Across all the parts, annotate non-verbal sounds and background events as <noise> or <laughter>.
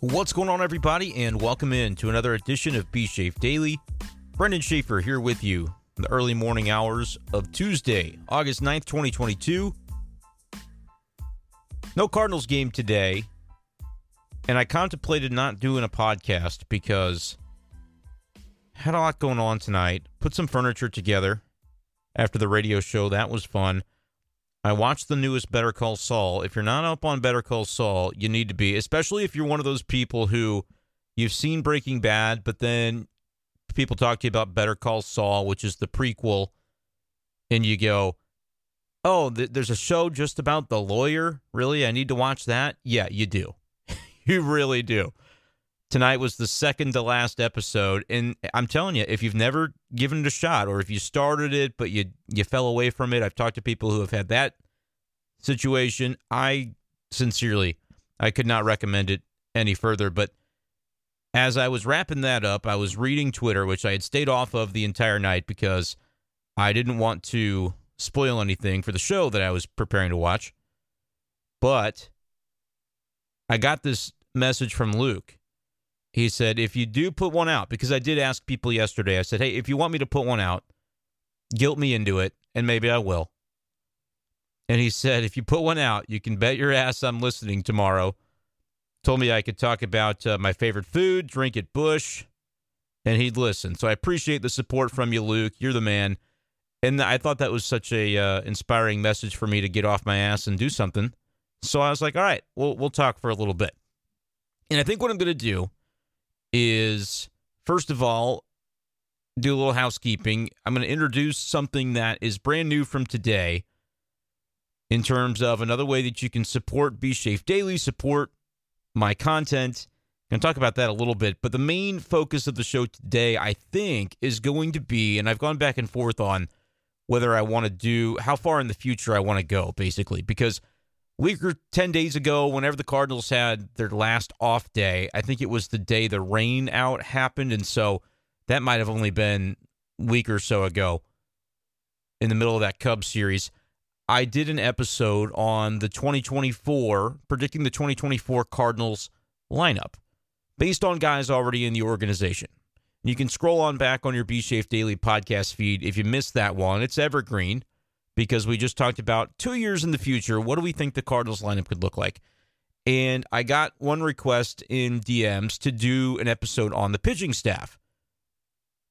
What's going on, everybody, and welcome in to another edition of B Shafe Daily. Brendan Schaefer here with you in the early morning hours of Tuesday, August 9th, 2022. No Cardinals game today, and I contemplated not doing a podcast because had a lot going on tonight. Put some furniture together after the radio show. That was fun. I watched the newest Better Call Saul. If you're not up on Better Call Saul, you need to be, especially if you're one of those people who you've seen Breaking Bad, but then people talk to you about Better Call Saul, which is the prequel, and you go, "Oh, th- there's a show just about the lawyer. Really, I need to watch that." Yeah, you do. <laughs> you really do. Tonight was the second to last episode, and I'm telling you, if you've never given it a shot, or if you started it but you you fell away from it, I've talked to people who have had that situation. I sincerely, I could not recommend it any further. But as I was wrapping that up, I was reading Twitter, which I had stayed off of the entire night because I didn't want to spoil anything for the show that I was preparing to watch. But I got this message from Luke he said, if you do put one out, because I did ask people yesterday, I said, hey, if you want me to put one out, guilt me into it, and maybe I will. And he said, if you put one out, you can bet your ass I'm listening tomorrow. Told me I could talk about uh, my favorite food, drink at Busch, and he'd listen. So I appreciate the support from you, Luke. You're the man. And I thought that was such a uh, inspiring message for me to get off my ass and do something. So I was like, all right, we'll we'll talk for a little bit. And I think what I'm going to do is first of all, do a little housekeeping. I'm going to introduce something that is brand new from today in terms of another way that you can support B Shafe Daily, support my content. I'm going to talk about that a little bit. But the main focus of the show today, I think, is going to be, and I've gone back and forth on whether I want to do, how far in the future I want to go, basically, because week or 10 days ago, whenever the Cardinals had their last off day, I think it was the day the rain out happened. And so that might have only been week or so ago in the middle of that Cubs series. I did an episode on the 2024, predicting the 2024 Cardinals lineup based on guys already in the organization. You can scroll on back on your B Shafe Daily podcast feed if you missed that one. It's evergreen because we just talked about two years in the future. What do we think the Cardinals lineup could look like? And I got one request in DMs to do an episode on the pitching staff,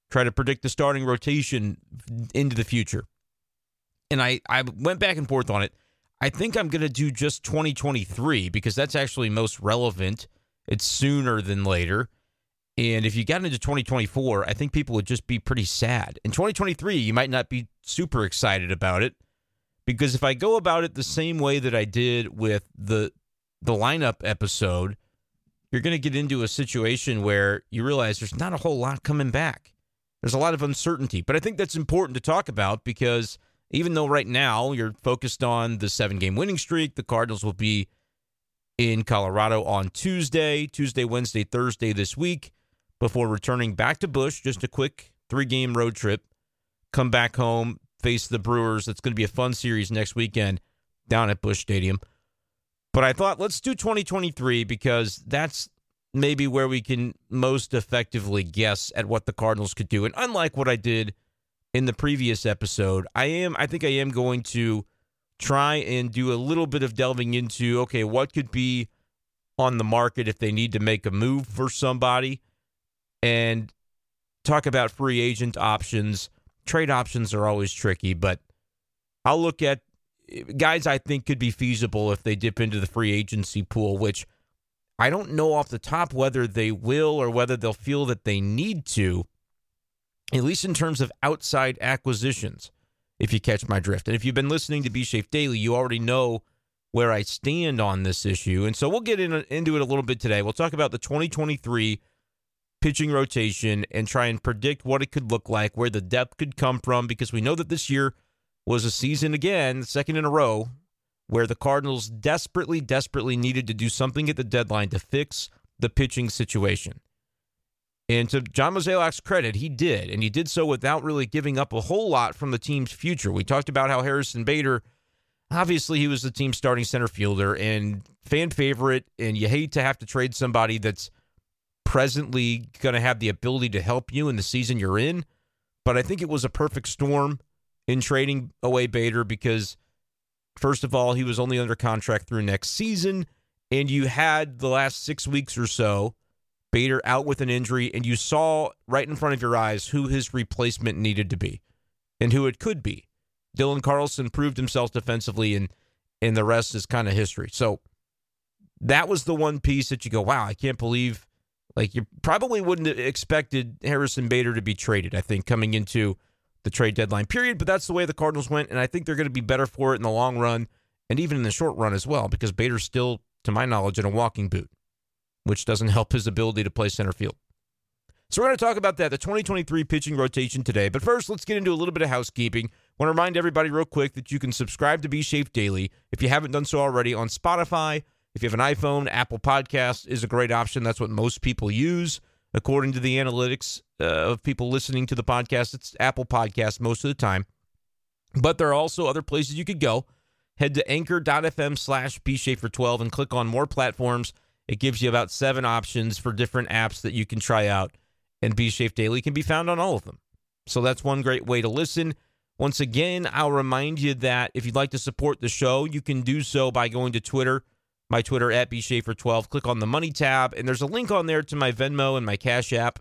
try to predict the starting rotation into the future. And I, I went back and forth on it. I think I'm going to do just 2023 because that's actually most relevant. It's sooner than later. And if you got into 2024, I think people would just be pretty sad. In 2023, you might not be super excited about it because if I go about it the same way that I did with the the lineup episode, you're going to get into a situation where you realize there's not a whole lot coming back. There's a lot of uncertainty, but I think that's important to talk about because even though right now you're focused on the seven game winning streak, the Cardinals will be in Colorado on Tuesday, Tuesday, Wednesday, Thursday this week before returning back to Busch. Just a quick three game road trip. Come back home, face the Brewers. It's going to be a fun series next weekend down at Busch Stadium. But I thought let's do 2023 because that's maybe where we can most effectively guess at what the Cardinals could do. And unlike what I did in the previous episode, I am I think I am going to try and do a little bit of delving into okay, what could be on the market if they need to make a move for somebody and talk about free agent options. Trade options are always tricky, but I'll look at guys I think could be feasible if they dip into the free agency pool, which I don't know off the top whether they will or whether they'll feel that they need to, at least in terms of outside acquisitions, if you catch my drift. And if you've been listening to B Shafe Daily, you already know where I stand on this issue. And so we'll get in, into it a little bit today. We'll talk about the 2023 pitching rotation and try and predict what it could look like, where the depth could come from, because we know that this year was a season again, second in a row, where the Cardinals desperately, desperately needed to do something at the deadline to fix the pitching situation. And to John Mozeliak's credit, he did, and he did so without really giving up a whole lot from the team's future. We talked about how Harrison Bader obviously he was the team starting center fielder and fan favorite, and you hate to have to trade somebody that's presently going to have the ability to help you in the season you're in. But I think it was a perfect storm in trading away Bader because, first of all, he was only under contract through next season, and you had the last six weeks or so Bader out with an injury, and you saw right in front of your eyes who his replacement needed to be and who it could be. Dylan Carlson proved himself defensively, and and the rest is kind of history. So that was the one piece that you go, wow, I can't believe. Like you probably wouldn't have expected Harrison Bader to be traded. I think coming into the trade deadline period, but that's the way the Cardinals went, and I think they're going to be better for it in the long run and even in the short run as well, because Bader's still, to my knowledge, in a walking boot, which doesn't help his ability to play center field. So we're going to talk about that, the 2023 pitching rotation today. But first, let's get into a little bit of housekeeping. I want to remind everybody real quick that you can subscribe to B Shafe Daily if you haven't done so already on Spotify. If you have an iPhone, Apple Podcast is a great option. That's what most people use. According to the analytics uh, of people listening to the podcast, it's Apple Podcast most of the time. But there are also other places you could go. Head to anchor.fm slash bshafer12 and click on more platforms. It gives you about seven options for different apps that you can try out and B Shafe Daily can be found on all of them. So that's one great way to listen. Once again, I'll remind you that if you'd like to support the show, you can do so by going to Twitter, my Twitter at bshafer12. Click on the money tab, and there's a link on there to my Venmo and my Cash App.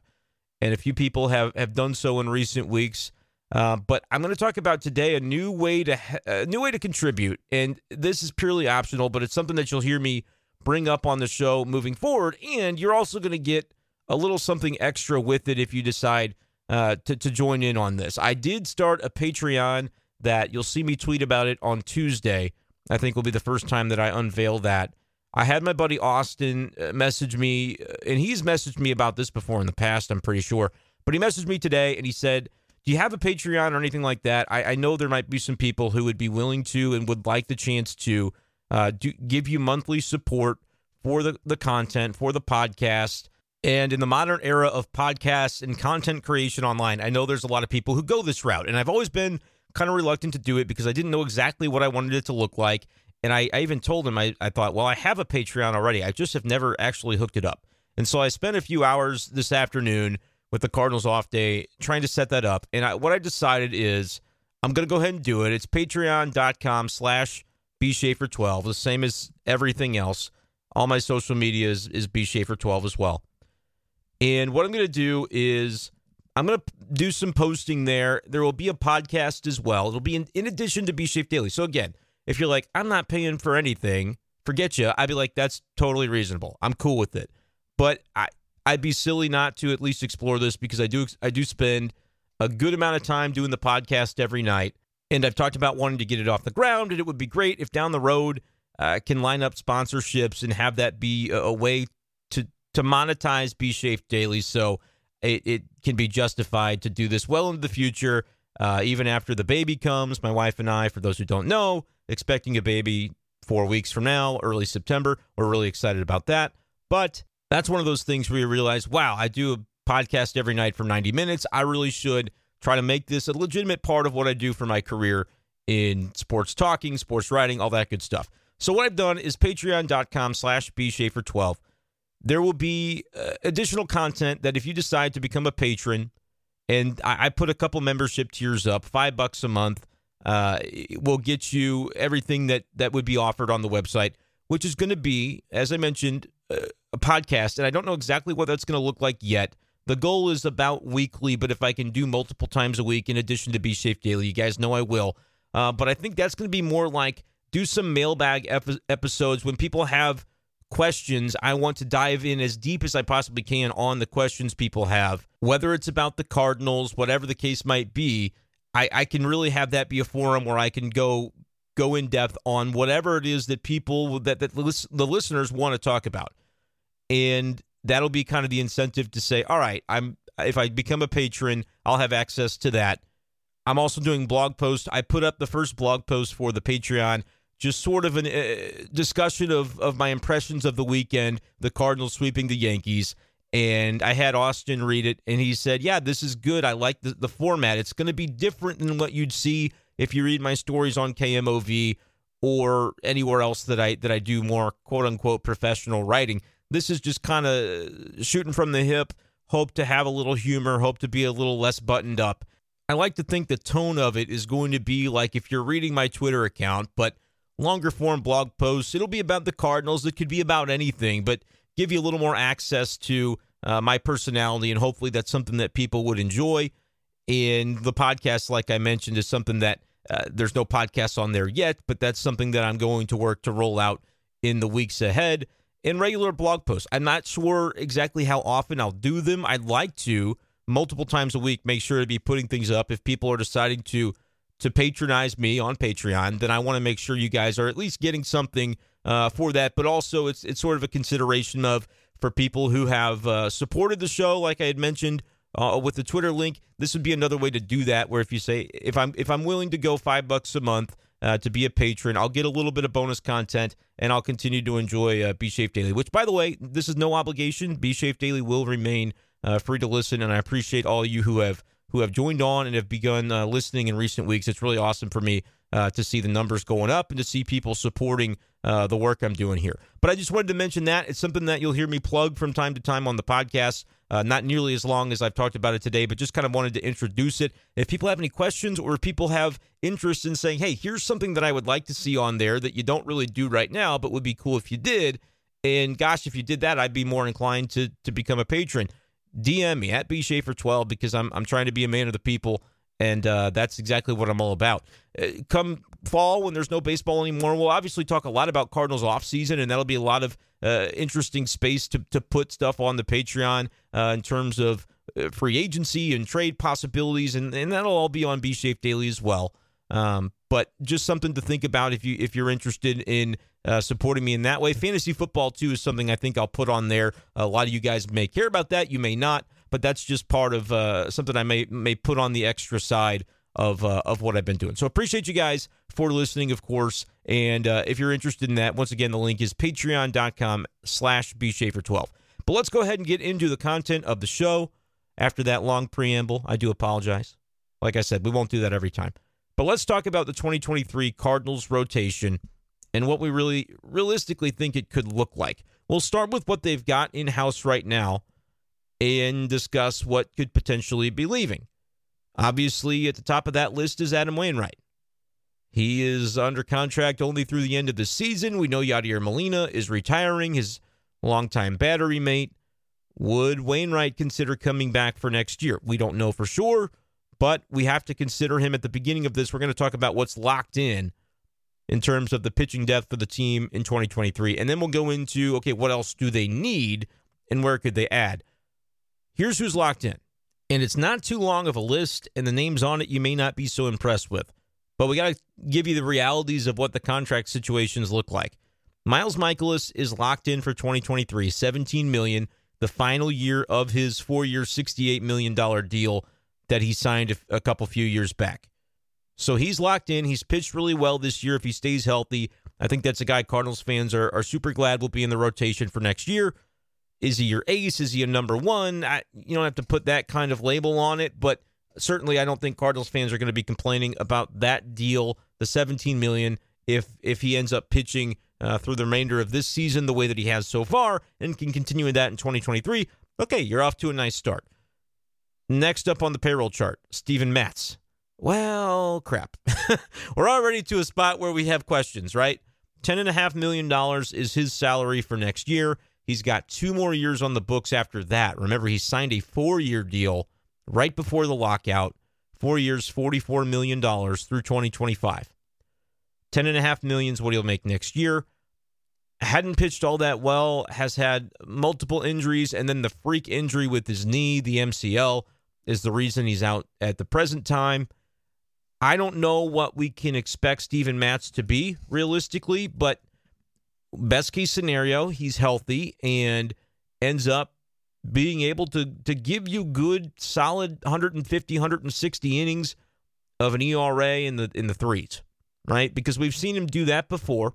And a few people have, have done so in recent weeks. Uh, but I'm going to talk about today a new way to a new way to contribute, and this is purely optional, but it's something that you'll hear me bring up on the show moving forward. And you're also going to get a little something extra with it if you decide uh, to, to join in on this. I did start a Patreon that you'll see me tweet about it on Tuesday. I think will be the first time that I unveil that. I had my buddy Austin uh, message me, uh, and he's messaged me about this before in the past, I'm pretty sure. But he messaged me today and he said, Do you have a Patreon or anything like that? I, I know there might be some people who would be willing to and would like the chance to uh, do, give you monthly support for the, the content, for the podcast. And in the modern era of podcasts and content creation online, I know there's a lot of people who go this route. And I've always been kind of reluctant to do it because I didn't know exactly what I wanted it to look like. And I, I even told him, I, I thought, well, I have a Patreon already. I just have never actually hooked it up. And so I spent a few hours this afternoon with the Cardinals off day trying to set that up. And I, what I decided is I'm going to go ahead and do it. It's patreon.com slash bshafer12, the same as everything else. All my social media is, is bshafer12 as well. And what I'm going to do is I'm going to do some posting there. There will be a podcast as well. It'll be in, in addition to B Shafe Daily. So again, if you're like, I'm not paying for anything, forget you. I'd be like, that's totally reasonable. I'm cool with it. But I, I'd be silly not to at least explore this because I do I do spend a good amount of time doing the podcast every night. And I've talked about wanting to get it off the ground, and it would be great if down the road I uh, can line up sponsorships and have that be a, a way to to monetize B Shafe Daily so it, it can be justified to do this well into the future, uh, even after the baby comes. My wife and I, for those who don't know, expecting a baby four weeks from now, early September. We're really excited about that. But that's one of those things where you realize, wow, I do a podcast every night for 90 minutes. I really should try to make this a legitimate part of what I do for my career in sports talking, sports writing, all that good stuff. So what I've done is patreon.com slash bshafer12 there will be uh, additional content that if you decide to become a patron, and I, I put a couple membership tiers up, five bucks a month, uh, will get you everything that that would be offered on the website, which is going to be, as I mentioned, uh, a podcast. And I don't know exactly what that's going to look like yet. The goal is about weekly, but if I can do multiple times a week in addition to B Shafe Daily, you guys know I will. Uh, but I think that's going to be more like do some mailbag ep- episodes when people have questions, I want to dive in as deep as I possibly can on the questions people have, whether it's about the Cardinals, whatever the case might be. I, I can really have that be a forum where I can go go in depth on whatever it is that people that, that the listeners want to talk about, and that'll be kind of the incentive to say, all right, I'm if I become a patron, I'll have access to that. I'm also doing blog posts. I put up the first blog post for the Patreon just sort of a uh, discussion of, of my impressions of the weekend, the Cardinals sweeping the Yankees. And I had Austin read it, and he said, Yeah, this is good. I like the, the format. It's going to be different than what you'd see if you read my stories on KMOV or anywhere else that I that I do more quote unquote professional writing. This is just kind of shooting from the hip, hope to have a little humor, hope to be a little less buttoned up. I like to think the tone of it is going to be like if you're reading my Twitter account, but longer form blog posts. It'll be about the Cardinals. It could be about anything, but give you a little more access to uh, my personality, and hopefully that's something that people would enjoy. And the podcast, like I mentioned, is something that uh, there's no podcast on there yet, but that's something that I'm going to work to roll out in the weeks ahead. In regular blog posts, I'm not sure exactly how often I'll do them. I'd like to multiple times a week make sure to be putting things up. If people are deciding to to patronize me on Patreon, then I want to make sure you guys are at least getting something uh, for that. But also, it's it's sort of a consideration of for people who have uh, supported the show, like I had mentioned uh, with the Twitter link. This would be another way to do that. Where if you say if I'm if I'm willing to go five bucks a month uh, to be a patron, I'll get a little bit of bonus content and I'll continue to enjoy uh, B Shafe Daily. Which, by the way, this is no obligation. B Shafe Daily will remain uh, free to listen, and I appreciate all you who have who have joined on and have begun uh, listening in recent weeks. It's really awesome for me uh, to see the numbers going up and to see people supporting uh, the work I'm doing here. But I just wanted to mention that. It's something that you'll hear me plug from time to time on the podcast. Uh, not nearly as long as I've talked about it today, but just kind of wanted to introduce it. If people have any questions or if people have interest in saying, hey, here's something that I would like to see on there that you don't really do right now, but would be cool if you did. And gosh, if you did that, I'd be more inclined to to become a patron. DM me at bshafer12 because I'm I'm trying to be a man of the people and uh, that's exactly what I'm all about. Uh, come fall when there's no baseball anymore, we'll obviously talk a lot about Cardinals off season, and that'll be a lot of uh, interesting space to to put stuff on the Patreon uh, in terms of uh, free agency and trade possibilities, and, and that'll all be on B Daily as well. Um, but just something to think about if you if you're interested in uh, supporting me in that way. Fantasy football too is something I think I'll put on there. A lot of you guys may care about that, you may not but that's just part of uh, something I may may put on the extra side of uh, of what I've been doing. So appreciate you guys for listening, of course. And uh, if you're interested in that, once again, the link is patreon.com slash bshafer12. But let's go ahead and get into the content of the show. After that long preamble, I do apologize. Like I said, we won't do that every time. But let's talk about the 2023 Cardinals rotation and what we really realistically think it could look like. We'll start with what they've got in house right now and discuss what could potentially be leaving. Obviously, at the top of that list is Adam Wainwright. He is under contract only through the end of the season. We know Yadier Molina is retiring, his longtime battery mate. Would Wainwright consider coming back for next year? We don't know for sure, but we have to consider him at the beginning of this. We're going to talk about what's locked in in terms of the pitching depth for the team in 2023. And then we'll go into okay, what else do they need and where could they add? Here's who's locked in. And it's not too long of a list, and the names on it you may not be so impressed with. But we got to give you the realities of what the contract situations look like. Miles Mikolas is locked in for 2023, 17 million, the final year of his four-year, 68 million dollar deal that he signed a couple few years back. So he's locked in. He's pitched really well this year if he stays healthy. I think that's a guy Cardinals fans are, are super glad will be in the rotation for next year. Is he your ace? Is he a number one? I, you don't have to put that kind of label on it, but certainly I don't think Cardinals fans are going to be complaining about that deal, the 17 million, if if he ends up pitching uh, through the remainder of this season the way that he has so far and can continue that in 2023. Okay, you're off to a nice start. Next up on the payroll chart, Steven Matz. Well, crap. <laughs> We're already to a spot where we have questions, right? $10.5 million is his salary for next year. He's got two more years on the books after that. Remember, he signed a four year deal right before the lockout. Four years, $44 million through 2025. $10.5 million is what he'll make next year. Hadn't pitched all that well, has had multiple injuries, and then the freak injury with his knee, the MCL, is the reason he's out at the present time. I don't know what we can expect Steven Matz to be realistically, but best case scenario, he's healthy and ends up being able to to give you good solid 150 160 innings of an ERA in the in the threes, right? Because we've seen him do that before.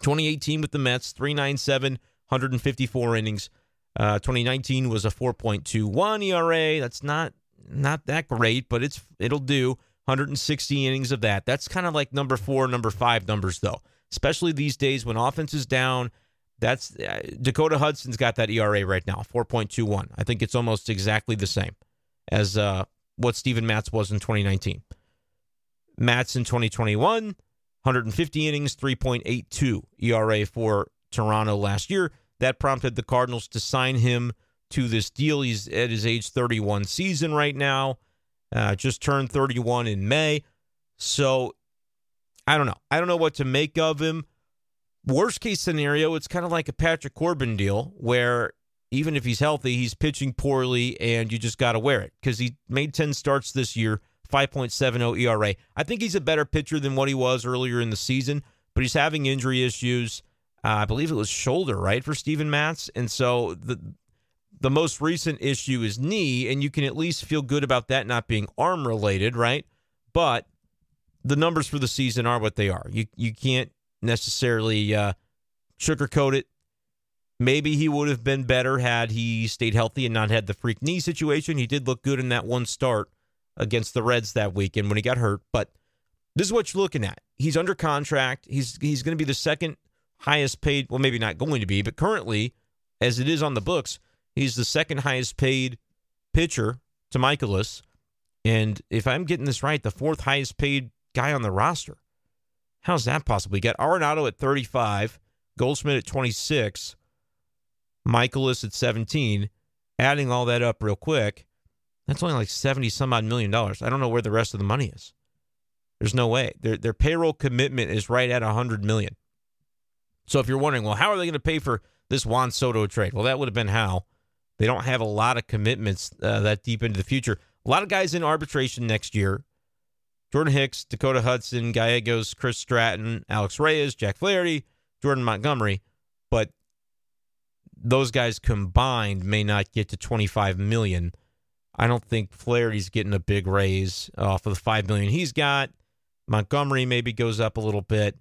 2018 with the Mets, 397, 154 innings. Uh, 2019 was a 4.21 ERA. That's not not that great, but it's it'll do. 160 innings of that. That's kind of like number four, number five numbers, though, especially these days when offense is down. That's uh, Dakota Hudson's got that ERA right now, 4.21. I think it's almost exactly the same as uh, what Steven Matz was in 2019. Matz in 2021, 150 innings, 3.82 ERA for Toronto last year. That prompted the Cardinals to sign him to this deal. He's at his age 31 season right now. Uh, just turned 31 in May. So I don't know. I don't know what to make of him. Worst case scenario, it's kind of like a Patrick Corbin deal where even if he's healthy, he's pitching poorly and you just got to wear it because he made 10 starts this year, 5.70 ERA. I think he's a better pitcher than what he was earlier in the season, but he's having injury issues. Uh, I believe it was shoulder, right, for Steven Matz. And so the the most recent issue is knee, and you can at least feel good about that not being arm related, right? But the numbers for the season are what they are. You you can't necessarily uh, sugarcoat it. Maybe he would have been better had he stayed healthy and not had the freak knee situation. He did look good in that one start against the Reds that weekend when he got hurt. But this is what you're looking at. He's under contract. He's he's going to be the second highest paid. Well, maybe not going to be, but currently, as it is on the books, He's the second highest paid pitcher to Mikolas. And if I'm getting this right, the fourth highest paid guy on the roster. How's that possible? We got Arenado at 35, Goldschmidt at 26, Mikolas at 17. Adding all that up real quick, that's only like 70 some odd million dollars. I don't know where the rest of the money is. There's no way. Their their payroll commitment is right at 100 million. So if you're wondering, well, how are they going to pay for this Juan Soto trade? Well, that would have been how. They don't have a lot of commitments uh, that deep into the future. A lot of guys in arbitration next year. Jordan Hicks, Dakota Hudson, Gallegos, Chris Stratton, Alex Reyes, Jack Flaherty, Jordan Montgomery. But those guys combined may not get to 25 million. I don't think Flaherty's getting a big raise off of the 5 million he's got. Montgomery maybe goes up a little bit.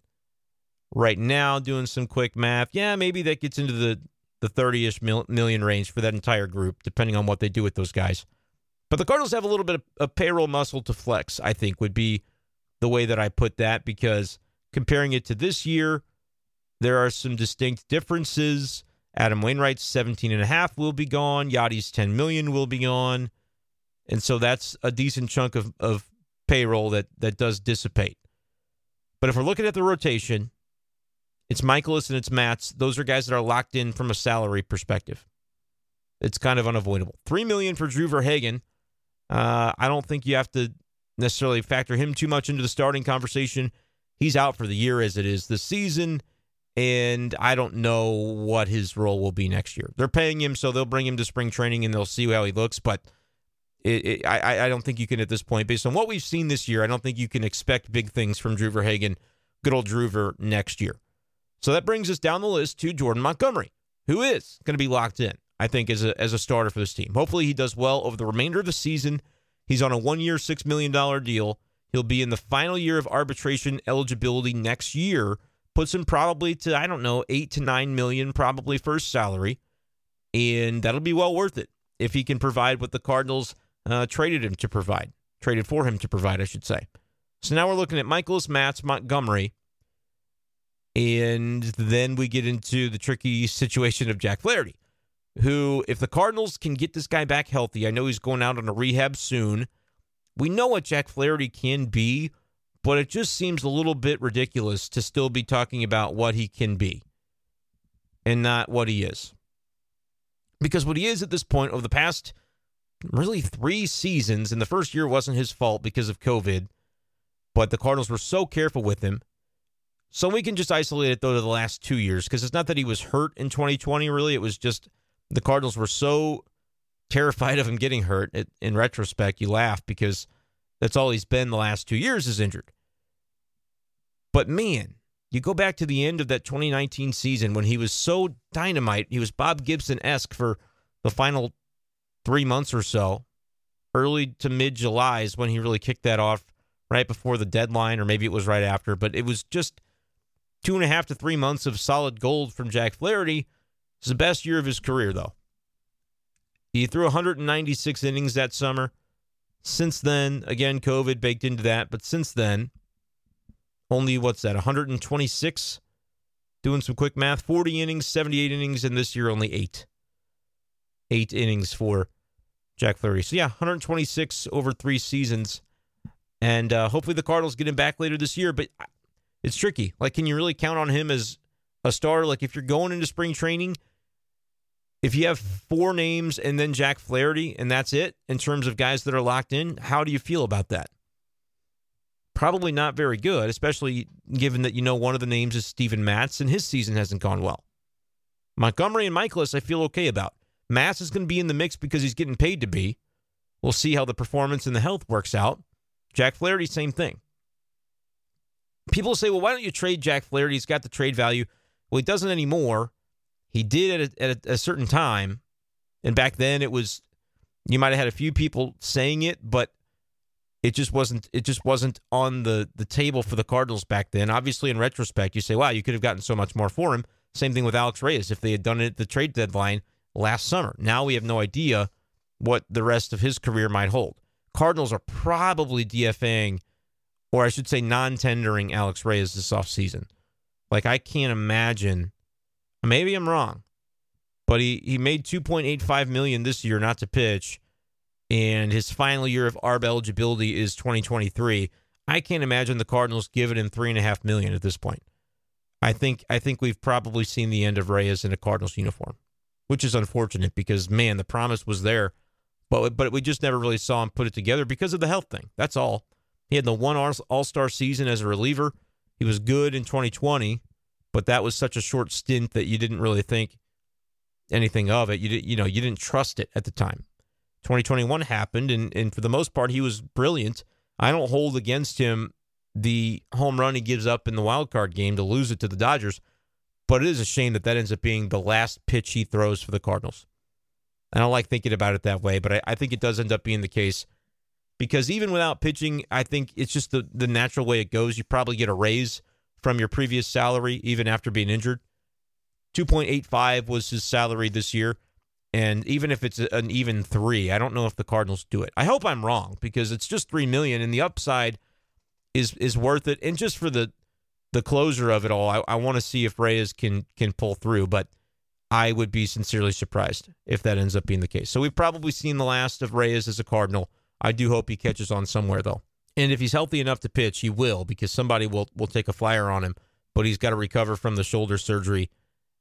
Right now, doing some quick math, yeah, maybe that gets into the the 30 ish million range for that entire group, depending on what they do with those guys. But the Cardinals have a little bit of, of payroll muscle to flex, I think, would be the way that I put that, because comparing it to this year, there are some distinct differences. Adam Wainwright's 17 and a half will be gone. Yadi's 10 million will be gone. And so that's a decent chunk of, of payroll that, that does dissipate. But if we're looking at the rotation, it's Mikolas and it's Matz. Those are guys that are locked in from a salary perspective. It's kind of unavoidable. Three million for Drew Verhagen. Uh, I don't think you have to necessarily factor him too much into the starting conversation. He's out for the year as it is this season, and I don't know what his role will be next year. They're paying him, so they'll bring him to spring training and they'll see how he looks. But it, it, I, I don't think you can at this point, based on what we've seen this year, I don't think you can expect big things from Drew Verhagen, good old Drewver next year. So that brings us down the list to Jordan Montgomery, who is going to be locked in, I think, as a, as a starter for this team. Hopefully, he does well over the remainder of the season. He's on a one year, $6 million deal. He'll be in the final year of arbitration eligibility next year. Puts him probably to, I don't know, eight to nine million, probably first salary. And that'll be well worth it if he can provide what the Cardinals uh, traded him to provide, traded for him to provide, I should say. So now we're looking at Mikolas Matz Montgomery and then we get into the tricky situation of Jack Flaherty, who, if the Cardinals can get this guy back healthy, I know he's going out on a rehab soon. We know what Jack Flaherty can be, but it just seems a little bit ridiculous to still be talking about what he can be and not what he is. Because what he is at this point over the past really three seasons, and the first year wasn't his fault because of COVID, but the Cardinals were so careful with him so we can just isolate it though to the last two years because it's not that he was hurt in 2020. Really, it was just the Cardinals were so terrified of him getting hurt. It, in retrospect, you laugh because that's all he's been the last two years is injured. But man, you go back to the end of that 2019 season when he was so dynamite. He was Bob Gibson esque for the final three months or so. Early to mid July is when he really kicked that off right before the deadline, or maybe it was right after. But it was just Two and a half to three months of solid gold from Jack Flaherty. It's the best year of his career, though. He threw 196 innings that summer, Since then, again, COVID baked into that, but since then, only what's that, 126? Doing some quick math 40 innings, 78 innings, and this year only eight. Eight innings for Jack Flaherty. So, yeah, 126 over three seasons. And uh, hopefully the Cardinals get him back later this year, but it's tricky. Like, can you really count on him as a starter? Like, if you're going into spring training, if you have four names and then Jack Flaherty and that's it in terms of guys that are locked in, how do you feel about that? Probably not very good, especially given that you know one of the names is Steven Matz and his season hasn't gone well. Montgomery and Mikolas, I feel okay about. Matz is going to be in the mix because he's getting paid to be. We'll see how the performance and the health works out. Jack Flaherty, same thing. People say, well, why don't you trade Jack Flaherty? He's got the trade value. Well, he doesn't anymore he did at a, at a, certain time, and back then it was you might have had a few people saying it, but it just wasn't it just wasn't on the the table for the Cardinals back then. Obviously, in retrospect, you say, "Wow, you could have gotten so much more for him." Same thing with Alex Reyes if they had done it at the trade deadline last summer. Now we have no idea what the rest of his career might hold. Cardinals are probably DFAing, or I should say, non-tendering Alex Reyes this offseason. Like I can't imagine Maybe I'm wrong, but he he made 2.85 million this year not to pitch, and his final year of ARB eligibility is 2023. I can't imagine the Cardinals giving him three and a half million at this point. I think I think we've probably seen the end of Reyes in a Cardinals uniform, which is unfortunate because man, the promise was there, but but we just never really saw him put it together because of the health thing. That's all. He had the one All Star season as a reliever. He was good in 2020, but that was such a short stint that you didn't really think anything of it. You did, you know, you didn't trust it at the time. 2021 happened, and and for the most part, he was brilliant. I don't hold against him the home run he gives up in the wild card game to lose it to the Dodgers, but it is a shame that that ends up being the last pitch he throws for the Cardinals. I don't like thinking about it that way, but I, I think it does end up being the case because even without pitching, I think it's just the the natural way it goes. You probably get a raise from your previous salary, even after being injured. 2.85 was his salary this year. And even if it's an even three, I don't know if the Cardinals do it. I hope I'm wrong because it's just three million, and the upside is is worth it. And just for the the closure of it all, I, I want to see if Reyes can can pull through. But I would be sincerely surprised if that ends up being the case. So we've probably seen the last of Reyes as a Cardinal. I do hope he catches on somewhere though. And if he's healthy enough to pitch, he will because somebody will will take a flyer on him. But he's got to recover from the shoulder surgery,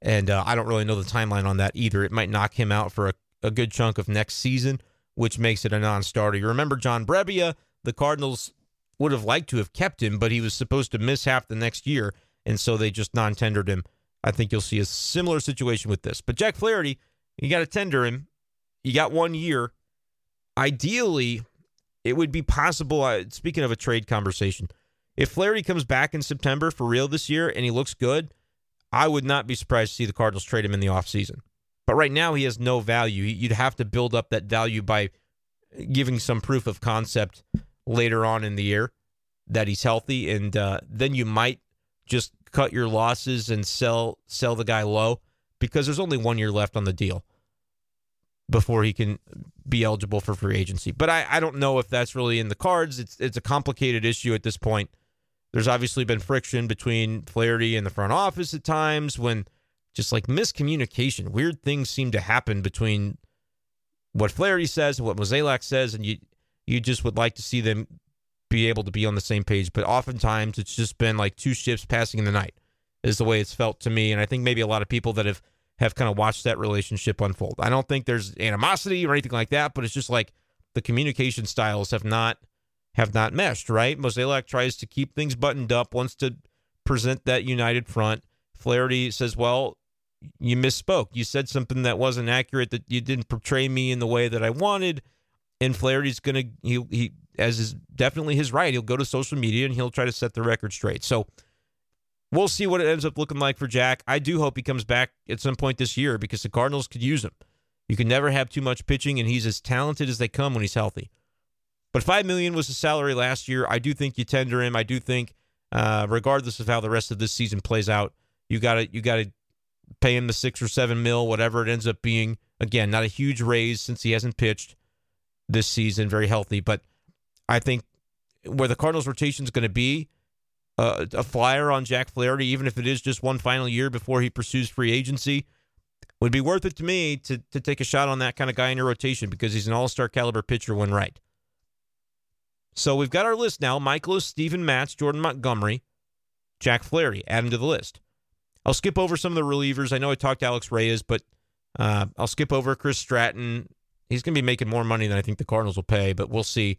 and uh, I don't really know the timeline on that either. It might knock him out for a, a good chunk of next season, which makes it a non-starter. You remember John Brebbia? The Cardinals would have liked to have kept him, but he was supposed to miss half the next year, and so they just non-tendered him. I think you'll see a similar situation with this. But Jack Flaherty, you got to tender him. You got one year. Ideally, it would be possible. Uh, speaking of a trade conversation, if Flaherty comes back in September for real this year and he looks good, I would not be surprised to see the Cardinals trade him in the offseason. But right now, he has no value. You'd have to build up that value by giving some proof of concept later on in the year that he's healthy, and uh, then you might just cut your losses and sell sell the guy low because there's only one year left on the deal before he can be eligible for free agency. But I, I don't know if that's really in the cards. It's it's a complicated issue at this point. There's obviously been friction between Flaherty and the front office at times when just like miscommunication, weird things seem to happen between what Flaherty says and what Mozeliak says, and you you just would like to see them be able to be on the same page. But oftentimes it's just been like two ships passing in the night, is the way it's felt to me. And I think maybe a lot of people that have have kind of watched that relationship unfold. I don't think there's animosity or anything like that, but it's just like the communication styles have not have not meshed, right? Mozeliak tries to keep things buttoned up, wants to present that united front. Flaherty says, "Well, you misspoke. You said something that wasn't accurate. That you didn't portray me in the way that I wanted." And Flaherty's gonna he he as is definitely his right. He'll go to social media and he'll try to set the record straight. So we'll see what it ends up looking like for Jack. I do hope he comes back at some point this year because the Cardinals could use him. You can never have too much pitching, and he's as talented as they come when he's healthy. But five million was the salary last year. I do think you tender him. I do think, uh, regardless of how the rest of this season plays out, you got to you got to pay him the six or seven mil, whatever it ends up being. Again, not a huge raise since he hasn't pitched this season, very healthy. But I think where the Cardinals rotation is going to be uh, a flyer on Jack Flaherty, even if it is just one final year before he pursues free agency, would be worth it to me to to take a shot on that kind of guy in your rotation because he's an all star caliber pitcher when right. So we've got our list now: Mikolas, Steven Matz, Jordan Montgomery, Jack Flaherty. Add him to the list. I'll skip over some of the relievers. I know I talked to Alex Reyes, but uh, I'll skip over Chris Stratton. He's going to be making more money than I think the Cardinals will pay, but we'll see.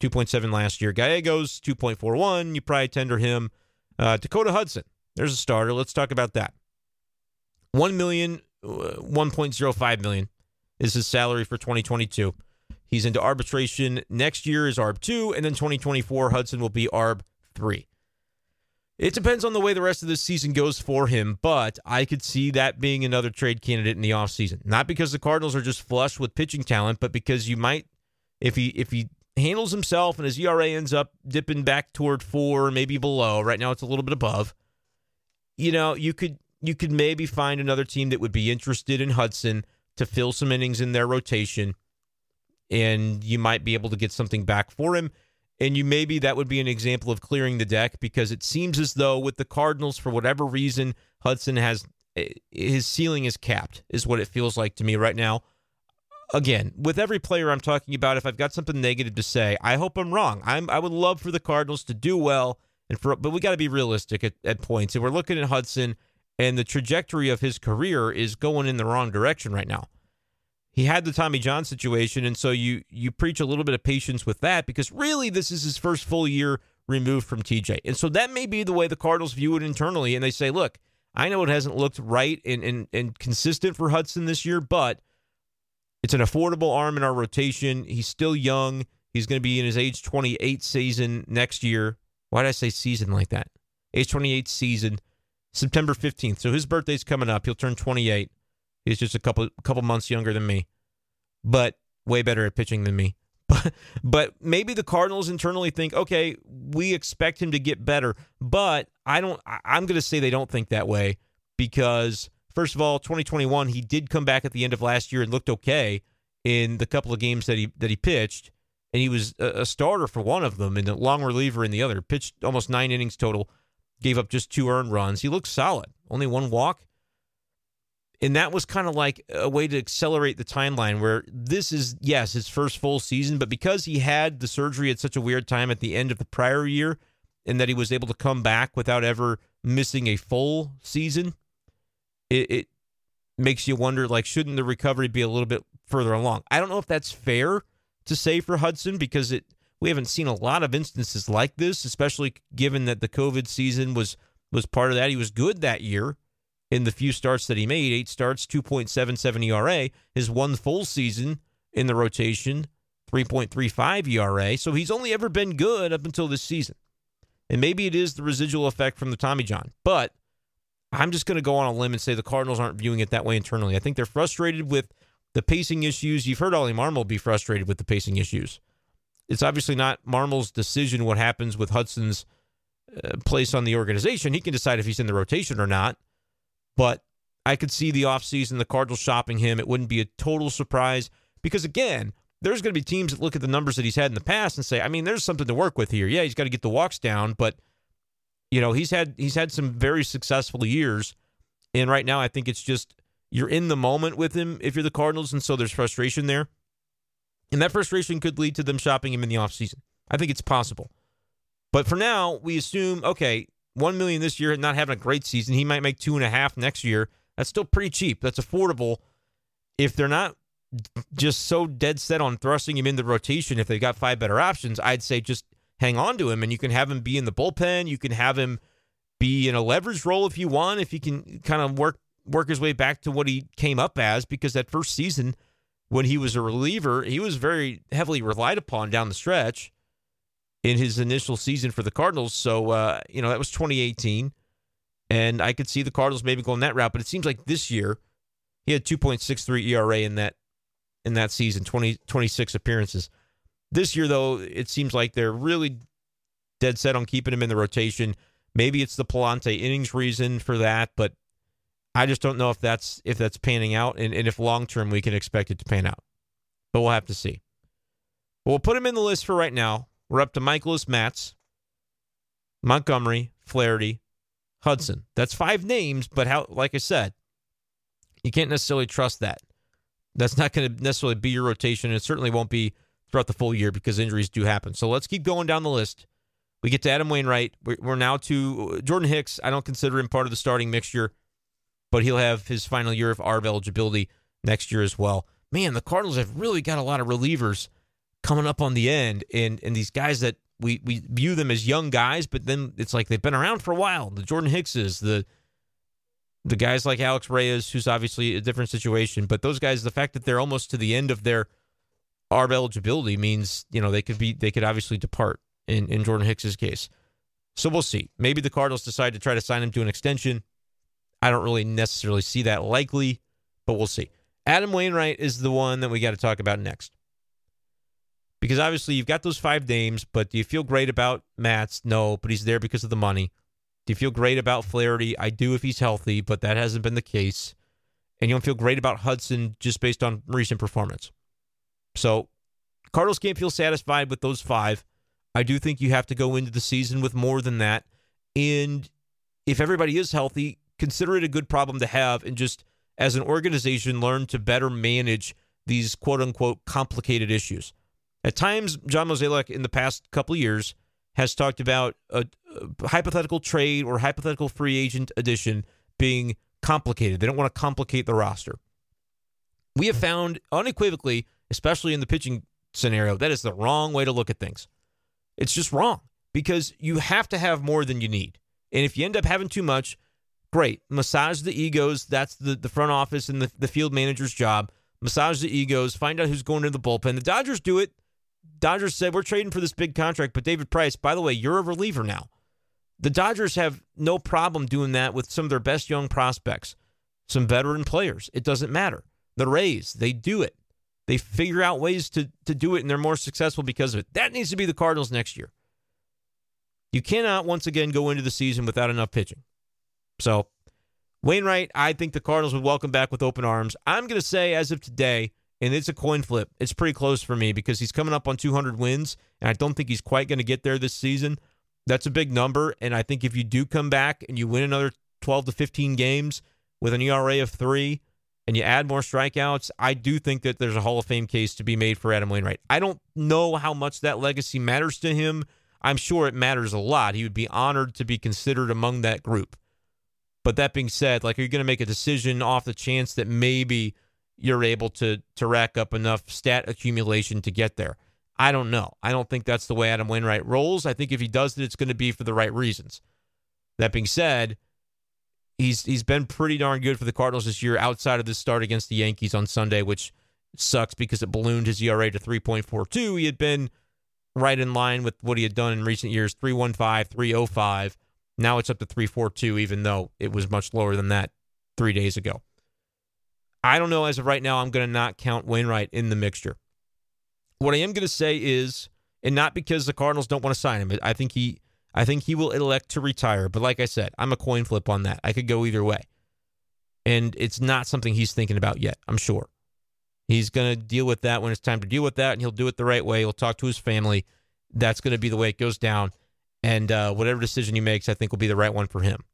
2.7 last year. Gallegos, 2.41. You probably tender him. Uh, Dakota Hudson, there's a starter. Let's talk about that. 1 million, uh, 1.05 million is his salary for 2022. He's into arbitration. Next year is ARB 2, and then 2024, Hudson will be ARB 3. It depends on the way the rest of this season goes for him, but I could see that being another trade candidate in the offseason. Not because the Cardinals are just flush with pitching talent, but because you might if he if he handles himself and his ERA ends up dipping back toward four, maybe below. Right now it's a little bit above. You know, you could you could maybe find another team that would be interested in Hudson to fill some innings in their rotation, and you might be able to get something back for him. And you maybe that would be an example of clearing the deck because it seems as though with the Cardinals, for whatever reason, Hudson has eh, his ceiling is capped, is what it feels like to me right now again, with every player I'm talking about, if I've got something negative to say, I hope I'm wrong. I'm I would love for the Cardinals to do well, and for but we got to be realistic at, at points. And we're looking at Hudson, and the trajectory of his career is going in the wrong direction right now. He had the Tommy John situation, and so you you preach a little bit of patience with that because really this is his first full year removed from TJ, and so that may be the way the Cardinals view it internally, and they say, look. I know it hasn't looked right and, and, and consistent for Hudson this year, but it's an affordable arm in our rotation. He's still young. He's going to be in his age 28 season next year. Why did I say season like that? Age 28 season, September 15th. So his birthday's coming up. He'll turn 28. He's just a couple couple months younger than me, but way better at pitching than me. <laughs> But but maybe the Cardinals internally think, okay, we expect him to get better, but I don't. I'm going to say they don't think that way because First of all, 2021, he did come back at the end of last year and looked okay in the couple of games that he that he pitched, and he was a, a starter for one of them and a long reliever in the other. Pitched almost nine innings total, gave up just two earned runs. He looked solid, only one walk, and that was kind of like a way to accelerate the timeline. Where this is yes his first full season, but because he had the surgery at such a weird time at the end of the prior year, and that he was able to come back without ever missing a full season it, it makes you wonder like shouldn't the recovery be a little bit further along? I don't know if that's fair to say for Hudson because it we haven't seen a lot of instances like this, especially given that the COVID season was was part of that. He was good that year in the few starts that he made, eight starts, 2.77 ERA, his one full season in the rotation, 3.35 ERA. So he's only ever been good up until this season. And maybe it is the residual effect from the Tommy John. But I'm just going to go on a limb and say the Cardinals aren't viewing it that way internally. I think they're frustrated with the pacing issues. You've heard Ollie Marmol be frustrated with the pacing issues. It's obviously not Marmol's decision what happens with Hudson's uh, place on the organization. He can decide if he's in the rotation or not. But I could see the offseason, the Cardinals shopping him. It wouldn't be a total surprise because, again, there's going to be teams that look at the numbers that he's had in the past and say, I mean, there's something to work with here. Yeah, he's got to get the walks down, but – you know, he's had he's had some very successful years, and right now I think it's just you're in the moment with him if you're the Cardinals, and so there's frustration there, and that frustration could lead to them shopping him in the offseason. I think it's possible, but for now we assume okay, one million this year, and not having a great season, he might make two and a half next year. That's still pretty cheap. That's affordable. If they're not just so dead set on thrusting him in the rotation, if they've got five better options, I'd say just hang on to him and you can have him be in the bullpen. You can have him be in a leverage role if you want, if he can kind of work work his way back to what he came up as, because that first season when he was a reliever, he was very heavily relied upon down the stretch in his initial season for the Cardinals. So uh, you know, that was 2018. And I could see the Cardinals maybe going that route, but it seems like this year he had 2.63 ERA in that in that season, 20, 26 appearances. This year, though, it seems like they're really dead set on keeping him in the rotation. Maybe it's the Pallante innings reason for that, but I just don't know if that's if that's panning out and, and if long term we can expect it to pan out. But we'll have to see. But we'll put him in the list for right now. we're up to Mikolas Matz, Montgomery, Flaherty, Hudson. That's five names, but how? Like I said, you can't necessarily trust that. That's not going to necessarily be your rotation. It certainly won't be throughout the full year because injuries do happen. So let's keep going down the list. We get to Adam Wainwright. We're now to uh, Jordan Hicks. I don't consider him part of the starting mixture, but he'll have his final year of ARB eligibility next year as well. Man, the Cardinals have really got a lot of relievers coming up on the end, and and these guys that we we view them as young guys, but then it's like they've been around for a while. The Jordan Hickses, the the guys like Alex Reyes, who's obviously a different situation, but those guys, the fact that they're almost to the end of their ARB eligibility means you know they could be they could obviously depart in in Jordan Hicks's case. So we'll see. Maybe the Cardinals decide to try to sign him to an extension. I don't really necessarily see that likely, but we'll see. Adam Wainwright is the one that we got to talk about next. Because obviously you've got those five names, but do you feel great about Matz? No, but he's there because of the money. Do you feel great about Flaherty? I do if he's healthy, but that hasn't been the case. And you don't feel great about Hudson just based on recent performance. So Cardinals can't feel satisfied with those five. I do think you have to go into the season with more than that. And if everybody is healthy, consider it a good problem to have and just as an organization learn to better manage these quote unquote complicated issues. At times, John Mozeliak in the past couple years has talked about a, a hypothetical trade or hypothetical free agent addition being complicated. They don't want to complicate the roster. We have found unequivocally, especially in the pitching scenario, that is the wrong way to look at things. It's just wrong because you have to have more than you need. And if you end up having too much, great. Massage the egos. That's the, the front office and the, the field manager's job. Massage the egos, find out who's going to the bullpen. The Dodgers do it. Dodgers said, We're trading for this big contract, but David Price, by the way, you're a reliever now. The Dodgers have no problem doing that with some of their best young prospects, some veteran players. It doesn't matter. The Rays, they do it. They figure out ways to, to do it, and they're more successful because of it. That needs to be the Cardinals next year. You cannot once again go into the season without enough pitching. So, Wainwright, I think the Cardinals would welcome back with open arms. I'm going to say, as of today, and it's a coin flip. It's pretty close for me because he's coming up on 200 wins, and I don't think he's quite going to get there this season. That's a big number, and I think if you do come back and you win another 12 to 15 games with an ERA of three, and you add more strikeouts, I do think that there's a Hall of Fame case to be made for Adam Wainwright. I don't know how much that legacy matters to him. I'm sure it matters a lot. He would be honored to be considered among that group. But that being said, like, are you going to make a decision off the chance that maybe you're able to to rack up enough stat accumulation to get there? I don't know. I don't think that's the way Adam Wainwright rolls. I think if he does it, it's going to be for the right reasons. That being said, he's he's been pretty darn good for the Cardinals this year outside of this start against the Yankees on Sunday, which sucks because it ballooned his ERA to 3.42. He had been right in line with what he had done in recent years 315, 305. Now it's up to 342, even though it was much lower than that three days ago. I don't know. As of right now, I'm going to not count Wainwright in the mixture. What I am going to say is, and not because the Cardinals don't want to sign him, I think he I think he will elect to retire. But like I said, I'm a coin flip on that. I could go either way. And it's not something he's thinking about yet, I'm sure. He's going to deal with that when it's time to deal with that, and he'll do it the right way. He'll talk to his family. That's going to be the way it goes down. And uh, whatever decision he makes, I think will be the right one for him.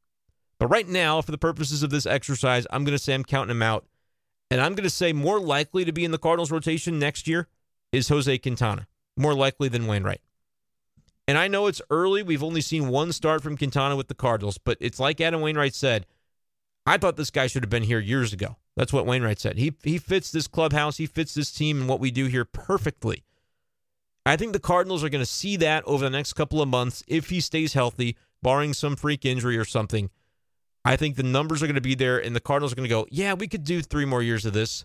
But right now, for the purposes of this exercise, I'm going to say I'm counting him out. And I'm going to say more likely to be in the Cardinals rotation next year is Jose Quintana, more likely than Wainwright. And I know it's early. We've only seen one start from Quintana with the Cardinals, but it's like Adam Wainwright said. I thought this guy should have been here years ago. That's what Wainwright said. He he fits this clubhouse, he fits this team and what we do here perfectly. I think the Cardinals are going to see that over the next couple of months if he stays healthy, barring some freak injury or something. I think the numbers are going to be there, and the Cardinals are going to go, yeah, we could do three more years of this,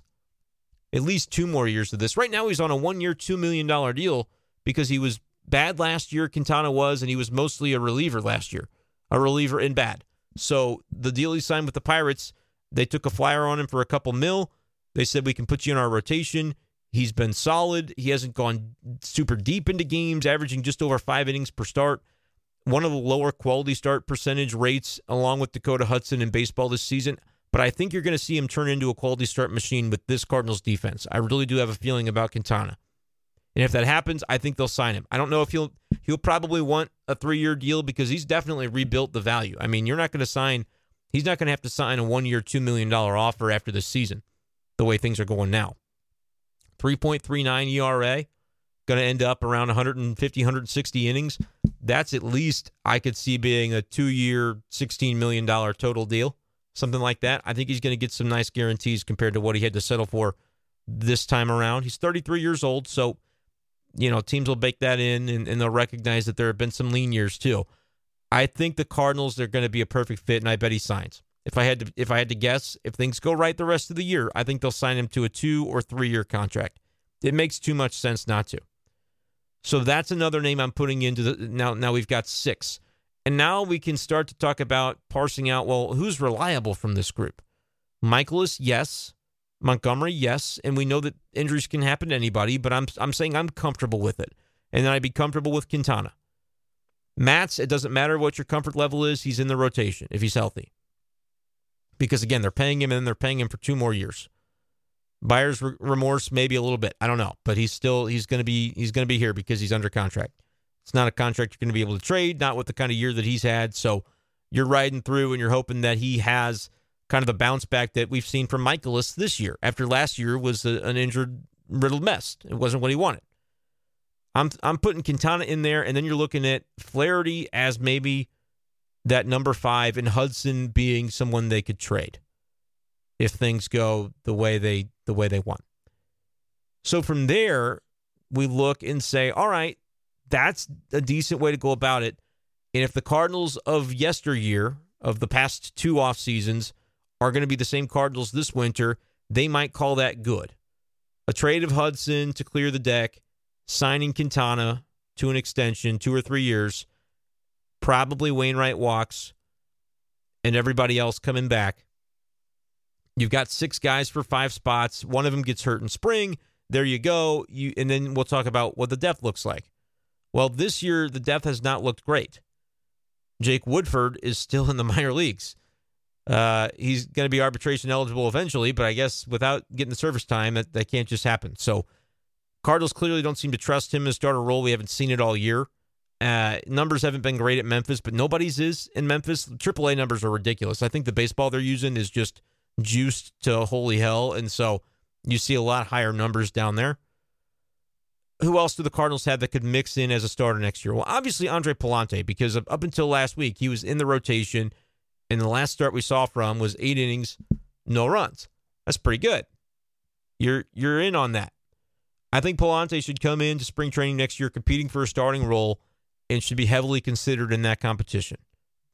at least two more years of this. Right now, he's on a one year, $2 million deal because he was bad last year, Quintana was, and he was mostly a reliever last year, a reliever in bad. So the deal he signed with the Pirates, they took a flyer on him for a couple mil. They said we can put you in our rotation. He's been solid. He hasn't gone super deep into games, averaging just over five innings per start. One of the lower quality start percentage rates, along with Dakota Hudson in baseball this season. But I think you're going to see him turn into a quality start machine with this Cardinals defense. I really do have a feeling about Quintana. And if that happens, I think they'll sign him. I don't know if he'll he'll probably want a three year deal because he's definitely rebuilt the value. I mean, you're not going to sign. He's not going to have to sign a one year, two million dollar offer after this season, the way things are going now. 3.39 ERA, going to end up around 150, 160 innings. That's at least I could see being a two year, $16 million total deal, something like that. I think he's going to get some nice guarantees compared to what he had to settle for this time around. He's 33 years old, so, you know, teams will bake that in and, and they'll recognize that there have been some lean years too. I think the Cardinals are going to be a perfect fit, and I bet he signs. If I had to, if I had to guess, if things go right the rest of the year, I think they'll sign him to a two or three year contract. It makes too much sense not to. So that's another name I'm putting into the now. Now we've got six, and now we can start to talk about parsing out. Well, who's reliable from this group? Mikolas, yes. Montgomery, yes, and we know that injuries can happen to anybody, but I'm I'm saying I'm comfortable with it, and then I'd be comfortable with Quintana. Matz, it doesn't matter what your comfort level is; he's in the rotation if he's healthy because again, they're paying him and they're paying him for two more years. Buyer's remorse, maybe a little bit. I don't know, but he's still he's going to be he's going to be here because he's under contract. It's not a contract you're going to be able to trade, not with the kind of year that he's had. So you're riding through and you're hoping that he has kind of the bounce back that we've seen from Mikolas this year. After last year was a, an injured, riddled mess. It wasn't what he wanted. I'm I'm putting Quintana in there, and then you're looking at Flaherty as maybe that number five and Hudson being someone they could trade if things go the way they the way they want. So from there, we look and say, all right, that's a decent way to go about it. And if the Cardinals of yesteryear, of the past two off seasons, are going to be the same Cardinals this winter, they might call that good. A trade of Hudson to clear the deck, signing Quintana to an extension, two or three years, probably Wainwright walks, and everybody else coming back. You've got six guys for five spots. One of them gets hurt in spring. There you go. You and then we'll talk about what the depth looks like. Well, this year the depth has not looked great. Jake Woodford is still in the minor leagues. Uh, he's going to be arbitration eligible eventually, but I guess without getting the service time, that, that can't just happen. So, Cardinals clearly don't seem to trust him in a starter role. We haven't seen it all year. Uh, numbers haven't been great at Memphis, but nobody's is in Memphis. AAA numbers are ridiculous. I think the baseball they're using is just juiced to holy hell, and so you see a lot higher numbers down there. Who else do the Cardinals have that could mix in as a starter next year? Well, obviously Andre Pallante, because up until last week he was in the rotation, and the last start we saw from was eight innings, no runs. That's pretty good. You're you're in on that. I think Pallante should come into spring training next year competing for a starting role and should be heavily considered in that competition.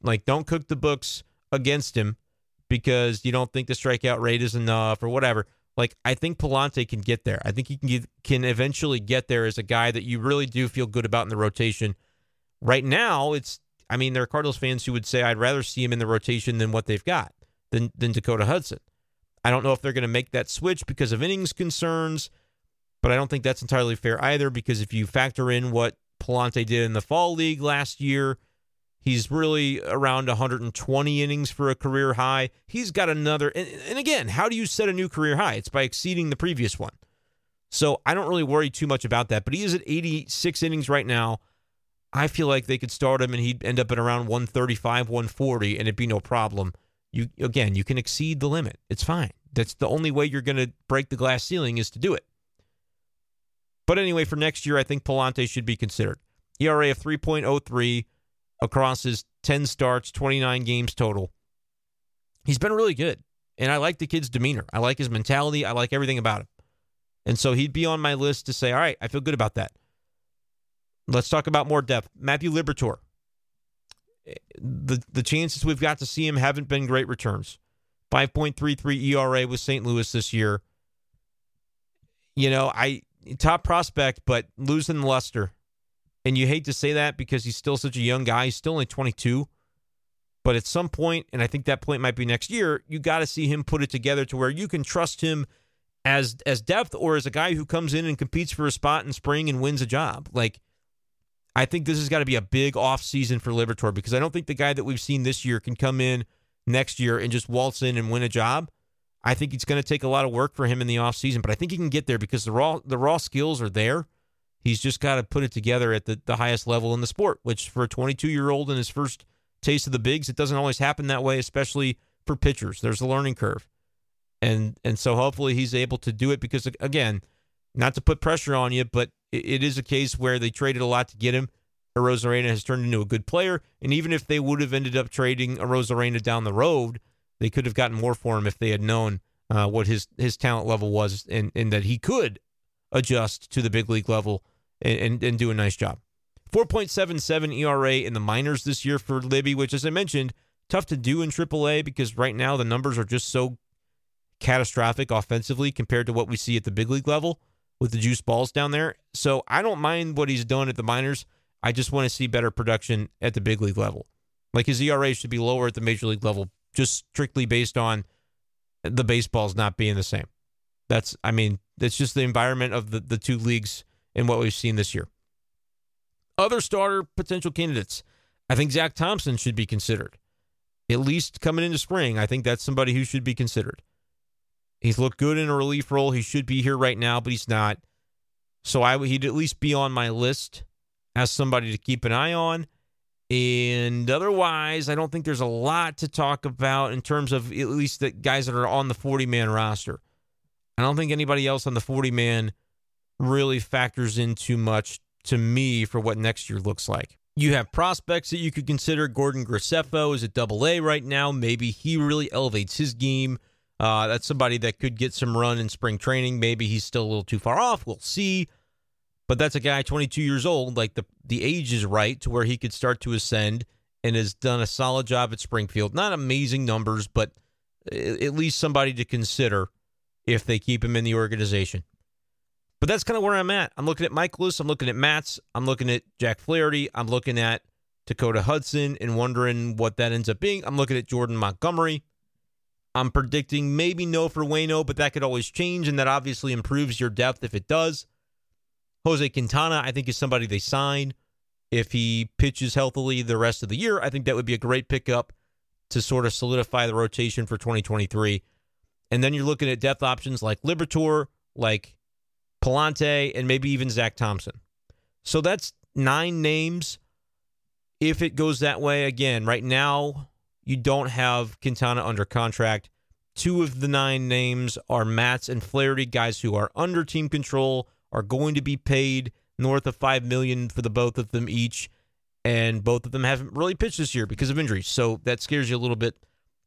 Like, don't cook the books against him because you don't think the strikeout rate is enough or whatever. Like, I think Pallante can get there. I think he can get, can eventually get there as a guy that you really do feel good about in the rotation. Right now, it's I mean, there are Cardinals fans who would say I'd rather see him in the rotation than what they've got than than Dakota Hudson. I don't know if they're going to make that switch because of innings concerns, but I don't think that's entirely fair either because if you factor in what Pallante did in the fall league last year. He's really around 120 innings for a career high. He's got another. And, and, again, how do you set a new career high? It's by exceeding the previous one. So I don't really worry too much about that. But he is at 86 innings right now. I feel like they could start him and he'd end up at around 135, 140, and it'd be no problem. You again, you can exceed the limit. It's fine. That's the only way you're going to break the glass ceiling is to do it. But anyway, for next year, I think Pallante should be considered. ERA of 3.03 across his 10 starts, 29 games total. He's been really good. And I like the kid's demeanor. I like his mentality. I like everything about him. And so he'd be on my list to say, all right, I feel good about that. Let's talk about more depth. Matthew Liberatore. The the chances we've got to see him haven't been great returns. 5.33 ERA with St. Louis this year. You know, I top prospect, but losing luster. And you hate to say that because he's still such a young guy. He's still only 22. But at some point, and I think that point might be next year, you got to see him put it together to where you can trust him as as depth or as a guy who comes in and competes for a spot in spring and wins a job. Like I think this has got to be a big off season for Liberatore because I don't think the guy that we've seen this year can come in next year and just waltz in and win a job. I think it's going to take a lot of work for him in the offseason, but I think he can get there because the raw the raw skills are there. He's just got to put it together at the, the highest level in the sport, which for a 22 year old in his first taste of the bigs, it doesn't always happen that way, especially for pitchers. There's a learning curve. And and so hopefully he's able to do it because again, not to put pressure on you, but it, is a case where they traded a lot to get him. Arozarena has turned into a good player, and even if they would have ended up trading Arozarena down the road, they could have gotten more for him if they had known uh, what his his talent level was and and that he could adjust to the big league level and, and, and do a nice job. 4.77 ERA in the minors this year for Libby, which, as I mentioned, tough to do in AAA because right now the numbers are just so catastrophic offensively compared to what we see at the big league level with the juice balls down there. So I don't mind what he's done at the minors. I just want to see better production at the big league level. Like his ERA should be lower at the major league level, just strictly based on the baseballs not being the same. That's, I mean, that's just the environment of the, the two leagues and what we've seen this year. Other starter potential candidates. I think Zach Thompson should be considered. At least coming into spring, I think that's somebody who should be considered. He's looked good in a relief role. He should be here right now, but he's not. So I he'd at least be on my list as somebody to keep an eye on. And otherwise, I don't think there's a lot to talk about in terms of at least the guys that are on the 40 man roster. I don't think anybody else on the 40 man really factors in too much to me for what next year looks like. You have prospects that you could consider. Gordon Graceffo is at double A right now. Maybe he really elevates his game. Uh, that's somebody that could get some run in spring training. Maybe he's still a little too far off. We'll see. But that's a guy 22 years old. Like the the age is right to where he could start to ascend and has done a solid job at Springfield. Not amazing numbers, but at least somebody to consider if they keep him in the organization. But that's kind of where I'm at. I'm looking at Mikolas. I'm looking at Matz. I'm looking at Jack Flaherty. I'm looking at Dakota Hudson and wondering what that ends up being. I'm looking at Jordan Montgomery. I'm predicting maybe no for Wayno, but that could always change, and that obviously improves your depth if it does. Jose Quintana, I think, is somebody they sign. If he pitches healthily the rest of the year, I think that would be a great pickup to sort of solidify the rotation for 2023. And then you're looking at depth options like Liberatore, like Pallante, and maybe even Zach Thompson. So that's nine names. If it goes that way, again, right now, you don't have Quintana under contract. Two of the nine names are Matz and Flaherty, guys who are under team control, are going to be paid north of five million for the both of them each, and both of them haven't really pitched this year because of injuries. So that scares you a little bit.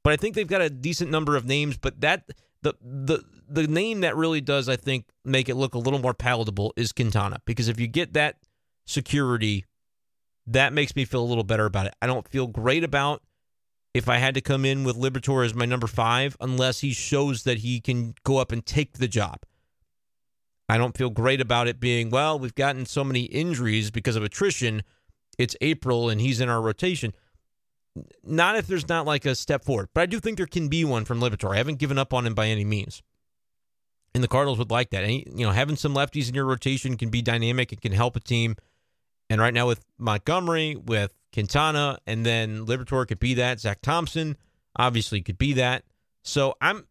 But I think they've got a decent number of names. But that the the the name that really does, I think, make it look a little more palatable is Quintana. Because if you get that security, that makes me feel a little better about it. I don't feel great about if I had to come in with Liberatore as my number five, unless he shows that he can go up and take the job. I don't feel great about it being, well, we've gotten so many injuries because of attrition. It's April and he's in our rotation. Not if there's not like a step forward, but I do think there can be one from Liberatore. I haven't given up on him by any means. And the Cardinals would like that. And, you know, having some lefties in your rotation can be dynamic. It can help a team. And right now with Montgomery, with Quintana, and then Liberatore could be that. Zach Thompson obviously could be that. So I'm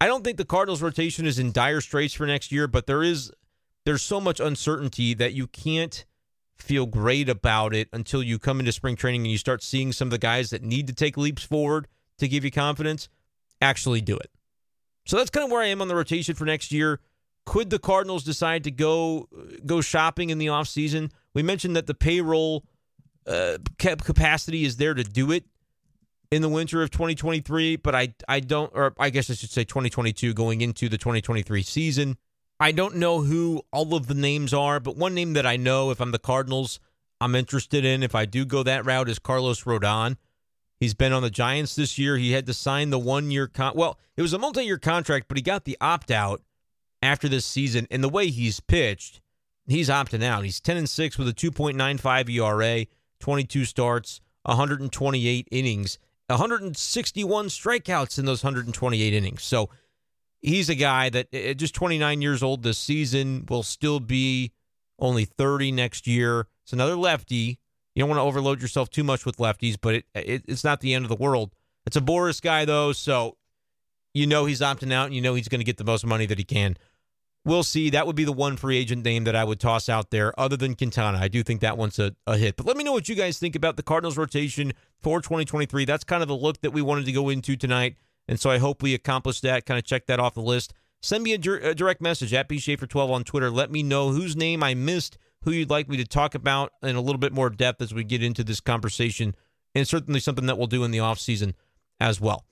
I don't think the Cardinals rotation is in dire straits for next year, but there is there's so much uncertainty that you can't feel great about it until you come into spring training and you start seeing some of the guys that need to take leaps forward to give you confidence actually do it. So that's kind of where I am on the rotation for next year. Could the Cardinals decide to go go shopping in the offseason? We mentioned that the payroll uh, capacity is there to do it in the winter of 2023, but I I don't, or I guess I should say 2022 going into the 2023 season. I don't know who all of the names are, but one name that I know, if I'm the Cardinals, I'm interested in. If I do go that route, is Carlos Rodon. He's been on the Giants this year. He had to sign the one year con. Well, it was a multi year contract, but he got the opt out after this season. And the way he's pitched, he's opting out. He's 10 and 6 with a 2.95 ERA. 22 starts, 128 innings, 161 strikeouts in those 128 innings. So he's a guy that at just 29 years old this season will still be only 30 next year. It's another lefty. You don't want to overload yourself too much with lefties, but it, it, it's not the end of the world. It's a Boras guy though, so you know he's opting out, and you know he's going to get the most money that he can. We'll see. That would be the one free agent name that I would toss out there, other than Quintana. I do think that one's a, a hit. But let me know what you guys think about the Cardinals rotation for 2023. That's kind of the look that we wanted to go into tonight. And so I hope we accomplished that, kind of check that off the list. Send me a, a direct message at bshafer12 on Twitter. Let me know whose name I missed, who you'd like me to talk about in a little bit more depth as we get into this conversation. And certainly something that we'll do in the offseason as well.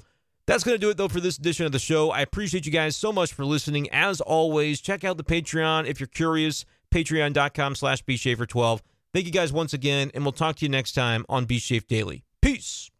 That's going to do it, though, for this edition of the show. I appreciate you guys so much for listening. As always, check out the Patreon if you're curious, patreon.com slash bshafer12. Thank you guys once again, and we'll talk to you next time on B Daily. Peace.